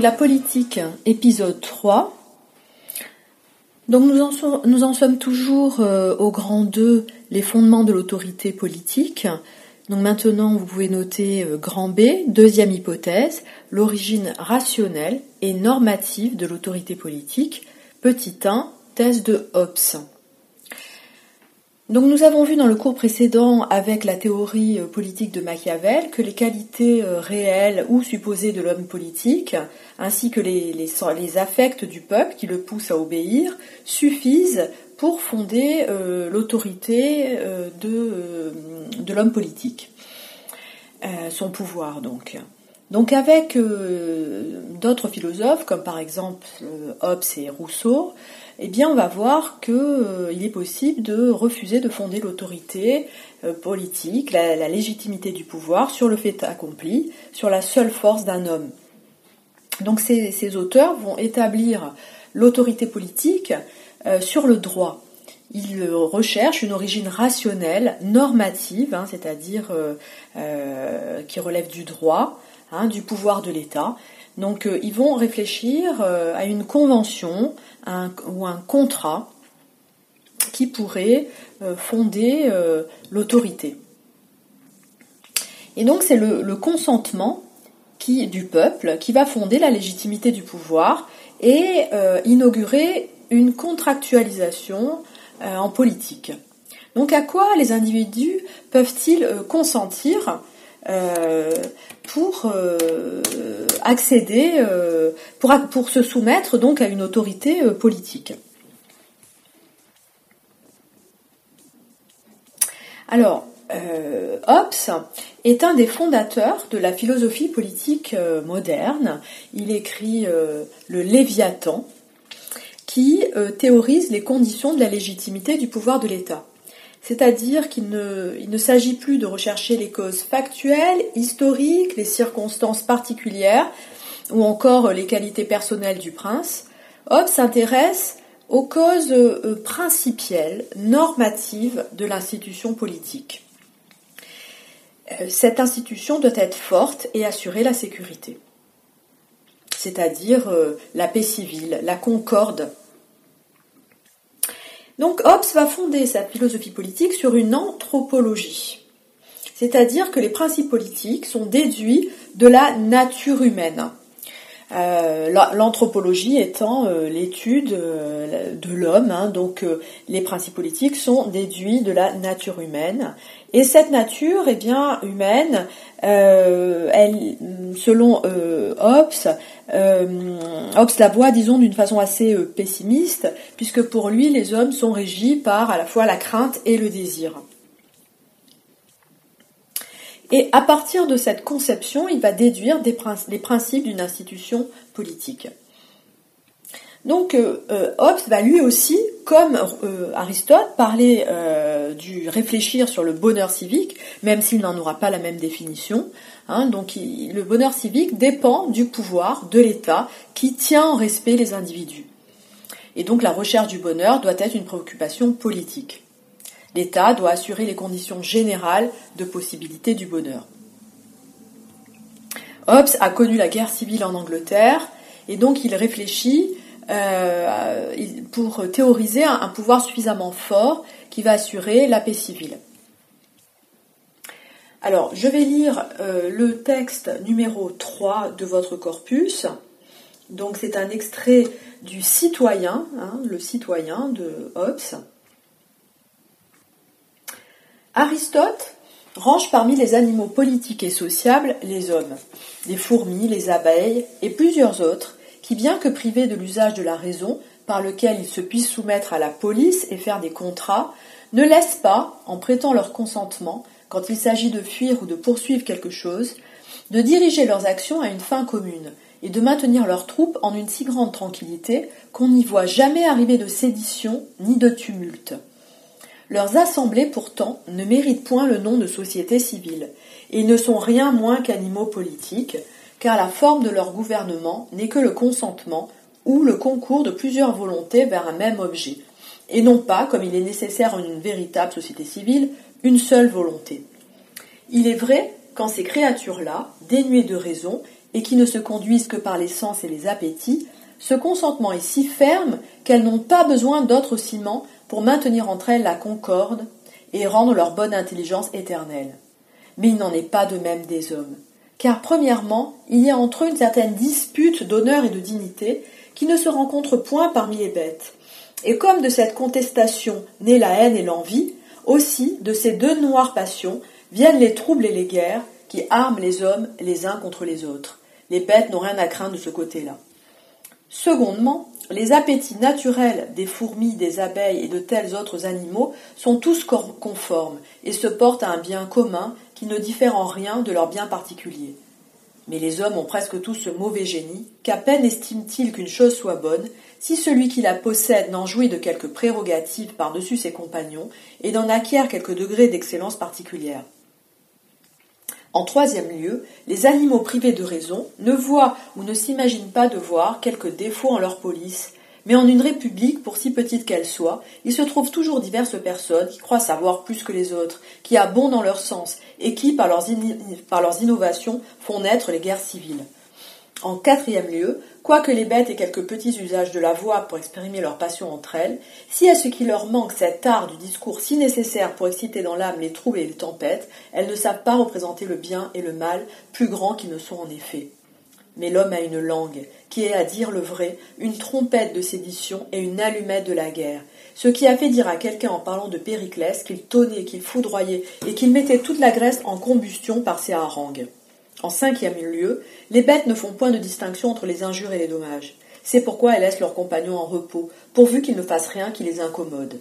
La politique, épisode 3. Donc nous en, nous en sommes toujours euh, au grand 2, les fondements de l'autorité politique. Donc maintenant, vous pouvez noter euh, grand B, deuxième hypothèse, l'origine rationnelle et normative de l'autorité politique. Petit 1, thèse de Hobbes. Donc nous avons vu dans le cours précédent avec la théorie euh, politique de Machiavel que les qualités euh, réelles ou supposées de l'homme politique, ainsi que les, les, affects du peuple qui le poussent à obéir, suffisent pour fonder euh, l'autorité de, de l'homme politique, son pouvoir donc. Donc avec d'autres philosophes, comme par exemple Hobbes et Rousseau, eh bien on va voir qu'il euh, est possible de refuser de fonder l'autorité euh, politique, la, légitimité du pouvoir sur le fait accompli, sur la seule force d'un homme. Donc ces, auteurs vont établir l'autorité politique euh, sur le droit. Ils recherchent une origine rationnelle, normative, hein, c'est-à-dire qui relève du droit, hein, du pouvoir de l'État. Donc ils vont réfléchir à une convention, ou un contrat qui pourrait euh, fonder euh, l'autorité. Et donc c'est le, consentement du peuple qui va fonder la légitimité du pouvoir et euh, inaugurer une contractualisation en politique. Donc à quoi les individus peuvent-ils consentir pour accéder, euh, pour, se soumettre donc à une autorité euh, politique. Alors, euh, Hobbes est un des fondateurs de la philosophie politique moderne. Il écrit le Léviathan, qui théorise les conditions de la légitimité du pouvoir de l'État. C'est-à-dire qu'il ne, s'agit plus de rechercher les causes factuelles, historiques, les circonstances particulières ou encore les qualités personnelles du prince. Hobbes s'intéresse aux causes euh, principielles, normatives de l'institution politique. Euh, cette institution doit être forte et assurer la sécurité, c'est-à-dire euh, la paix civile, la concorde donc Hobbes va fonder sa philosophie politique sur une anthropologie, c'est-à-dire que les principes politiques sont déduits de la nature humaine. Euh, l'anthropologie étant euh, l'étude euh, de l'homme, hein, donc les principes politiques sont déduits de la nature humaine. Et cette nature, eh bien, humaine, elle, selon Hobbes, Hobbes la voit, disons, d'une façon assez pessimiste, puisque pour lui, les hommes sont régis par à la fois la crainte et le désir. Et à partir de cette conception, il va déduire des les principes d'une institution politique. Donc euh, euh, Hobbes va lui aussi, comme euh, Aristote, parler du réfléchir sur le bonheur civique, même s'il n'en aura pas la même définition. Hein. donc le bonheur civique dépend du pouvoir de l'État qui tient en respect les individus. Et donc la recherche du bonheur doit être une préoccupation politique. L'État doit assurer les conditions générales de possibilité du bonheur. Hobbes a connu la guerre civile en Angleterre et donc il réfléchit euh, pour théoriser un, pouvoir suffisamment fort qui va assurer la paix civile. Alors, je vais lire euh, le texte numéro 3 de votre corpus. Donc, c'est un extrait du citoyen, hein, le citoyen de Hobbes. Aristote range parmi les animaux politiques et sociables les hommes, les fourmis, les abeilles et plusieurs autres qui, bien que privés de l'usage de la raison, par lequel ils se puissent soumettre à la police et faire des contrats, ne laissent pas, en prêtant leur consentement, quand il s'agit de fuir ou de poursuivre quelque chose, de diriger leurs actions à une fin commune, et de maintenir leurs troupes en une si grande tranquillité qu'on n'y voit jamais arriver de sédition ni de tumulte. Leurs assemblées, pourtant, ne méritent point le nom de société civile, et ne sont rien moins qu'animaux politiques, car la forme de leur gouvernement n'est que le consentement ou le concours de plusieurs volontés vers un même objet, et non pas, comme il est nécessaire en une véritable société civile, une seule volonté. Il est vrai qu'en ces créatures-là, dénuées de raison, et qui ne se conduisent que par les sens et les appétits, ce consentement est si ferme qu'elles n'ont pas besoin d'autres ciments pour maintenir entre elles la concorde et rendre leur bonne intelligence éternelle. Mais il n'en est pas de même des hommes. Car premièrement, il y a entre eux une certaine dispute d'honneur et de dignité qui ne se rencontre point parmi les bêtes. Et comme de cette contestation naît la haine et l'envie, aussi de ces deux noires passions viennent les troubles et les guerres qui arment les hommes les uns contre les autres. Les bêtes n'ont rien à craindre de ce côté-là. Secondement, les appétits naturels des fourmis, des abeilles et de tels autres animaux sont tous conformes et se portent à un bien commun qui ne diffère en rien de leur bien particulier. Mais les hommes ont presque tous ce mauvais génie qu'à peine estiment-ils qu'une chose soit bonne si celui qui la possède n'en jouit de quelques prérogatives par-dessus ses compagnons et n'en acquiert quelques degrés d'excellence particulière. En troisième lieu, les animaux privés de raison ne voient ou ne s'imaginent pas de voir quelques défauts en leur police, mais en une république, pour si petite qu'elle soit, il se trouve toujours diverses personnes qui croient savoir plus que les autres, qui abondent dans leur sens, et qui, par leurs, par leurs innovations, font naître les guerres civiles. En quatrième lieu, quoique les bêtes aient quelques petits usages de la voix pour exprimer leur passion entre elles, si à ce qui leur manque cet art du discours si nécessaire pour exciter dans l'âme les troubles et les tempêtes, elles ne savent pas représenter le bien et le mal plus grands qu'ils ne sont en effet. Mais l'homme a une langue, qui est à dire le vrai, une trompette de sédition et une allumette de la guerre, ce qui a fait dire à quelqu'un en parlant de Périclès qu'il tonnait, qu'il foudroyait et qu'il mettait toute la Grèce en combustion par ses harangues. En cinquième lieu, les bêtes ne font point de distinction entre les injures et les dommages. C'est pourquoi elles laissent leurs compagnons en repos, pourvu qu'ils ne fassent rien qui les incommode.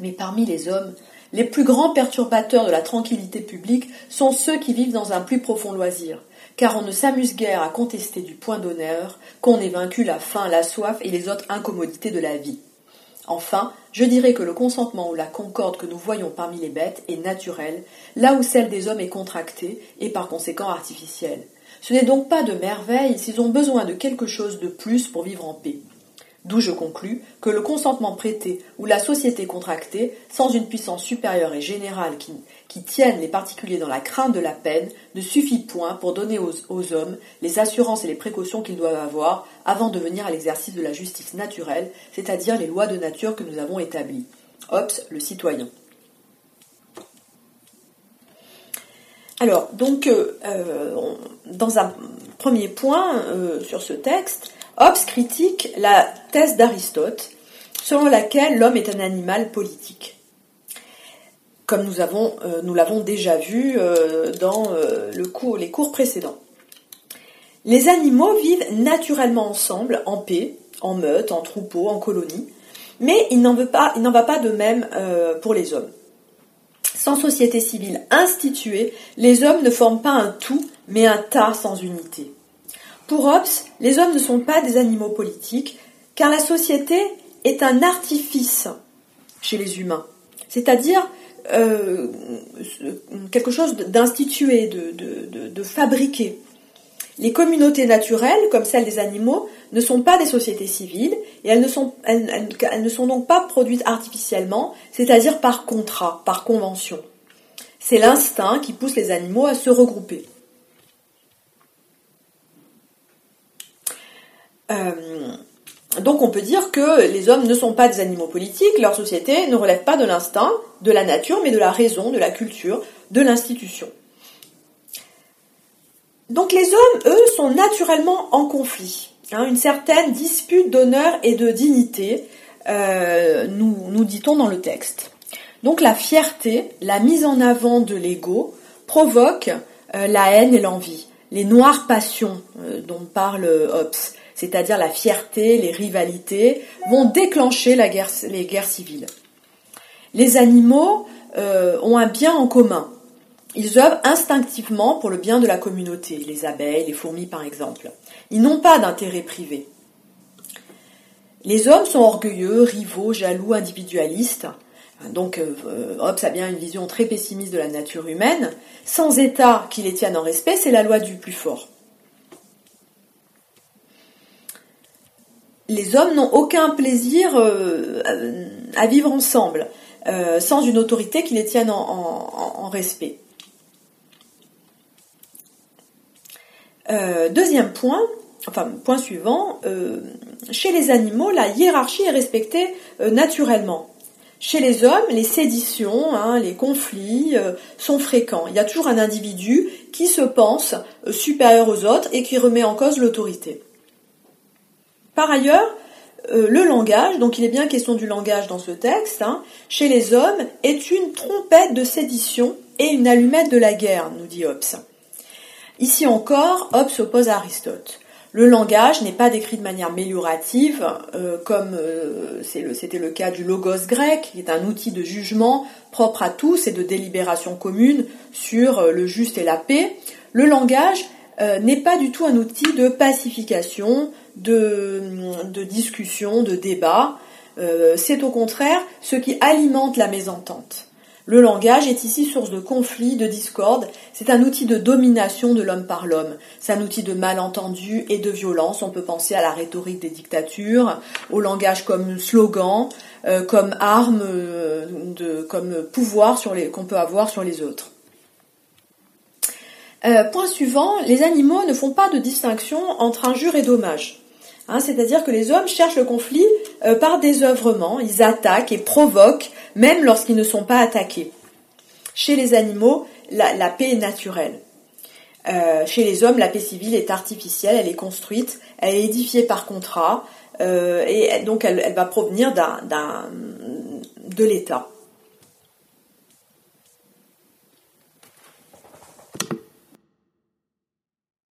Mais parmi les hommes, les plus grands perturbateurs de la tranquillité publique sont ceux qui vivent dans un plus profond loisir, car on ne s'amuse guère à contester du point d'honneur qu'on ait vaincu la faim, la soif et les autres incommodités de la vie. Enfin, je dirais que le consentement ou la concorde que nous voyons parmi les bêtes est naturel, là où celle des hommes est contractée et par conséquent artificielle. Ce n'est donc pas de merveille s'ils ont besoin de quelque chose de plus pour vivre en paix. D'où je conclus que le consentement prêté ou la société contractée, sans une puissance supérieure et générale qui, tienne les particuliers dans la crainte de la peine, ne suffit point pour donner aux, aux hommes les assurances et les précautions qu'ils doivent avoir avant de venir à l'exercice de la justice naturelle, c'est-à-dire les lois de nature que nous avons établies. Hobbes, le citoyen. Alors, donc, euh, euh, dans un premier point euh, sur ce texte, Hobbes critique la thèse d'Aristote, selon laquelle l'homme est un animal politique. Comme nous nous l'avons déjà vu dans le les cours précédents. Les animaux vivent naturellement ensemble, en paix, en meute, en troupeau, en colonie, mais il n'en va pas de même pour les hommes. Sans société civile instituée, les hommes ne forment pas un tout, mais un tas sans unité. Pour Hobbes, les hommes ne sont pas des animaux politiques, car la société est un artifice chez les humains, c'est-à-dire euh, quelque chose d'institué, de, fabriqué. Les communautés naturelles, comme celles des animaux, ne sont pas des sociétés civiles et elles ne sont, elles, ne sont donc pas produites artificiellement, c'est-à-dire par contrat, par convention. C'est l'instinct qui pousse les animaux à se regrouper. Donc on peut dire que les hommes ne sont pas des animaux politiques, leur société ne relève pas de l'instinct, de la nature, mais de la raison, de la culture, de l'institution. Donc les hommes, eux, sont naturellement en conflit. Hein, une certaine dispute d'honneur et de dignité, euh, nous, dit-on dans le texte. Donc la fierté, la mise en avant de l'ego, provoque euh, la haine et l'envie, les noires passions euh, dont parle Hobbes, c'est-à-dire la fierté, les rivalités, vont déclencher les guerres civiles. Les animaux ont un bien en commun, ils œuvrent instinctivement pour le bien de la communauté, les abeilles, les fourmis par exemple. Ils n'ont pas d'intérêt privé. Les hommes sont orgueilleux, rivaux, jaloux, individualistes. Donc euh, Hobbes a bien une vision très pessimiste de la nature humaine. Sans État qui les tienne en respect, c'est la loi du plus fort. Les hommes n'ont aucun plaisir euh, à vivre ensemble, euh, sans une autorité qui les tienne en respect. deuxième point, enfin point suivant, chez les animaux, la hiérarchie est respectée naturellement. Chez les hommes, les séditions, hein, les conflits sont fréquents. Il y a toujours un individu qui se pense supérieur aux autres et qui remet en cause l'autorité. Par ailleurs, euh, le langage, donc il est bien question du langage dans ce texte, hein, chez les hommes, est une trompette de sédition et une allumette de la guerre, nous dit Hobbes. Ici encore, Hobbes s'oppose à Aristote. Le langage n'est pas décrit de manière méliorative, euh, comme euh, c'était le, cas du logos grec, qui est un outil de jugement propre à tous et de délibération commune sur le juste et la paix. Le langage n'est pas du tout un outil de pacification, de, discussion, de débat. Euh, c'est au contraire ce qui alimente la mésentente. Le langage est ici source de conflits, de discorde. C'est un outil de domination de l'homme par l'homme. C'est un outil de malentendu et de violence. On peut penser à la rhétorique des dictatures, au langage comme slogan, euh, comme arme, euh, comme pouvoir qu'on peut avoir sur les autres. point suivant, les animaux ne font pas de distinction entre injure et dommage. Hein, c'est-à-dire que les hommes cherchent le conflit euh, par désœuvrement, ils attaquent et provoquent, même lorsqu'ils ne sont pas attaqués. Chez les animaux, la, paix est naturelle. Euh, chez les hommes, la paix civile est artificielle, elle est construite, elle est édifiée par contrat, euh, et donc elle, va provenir de l'État.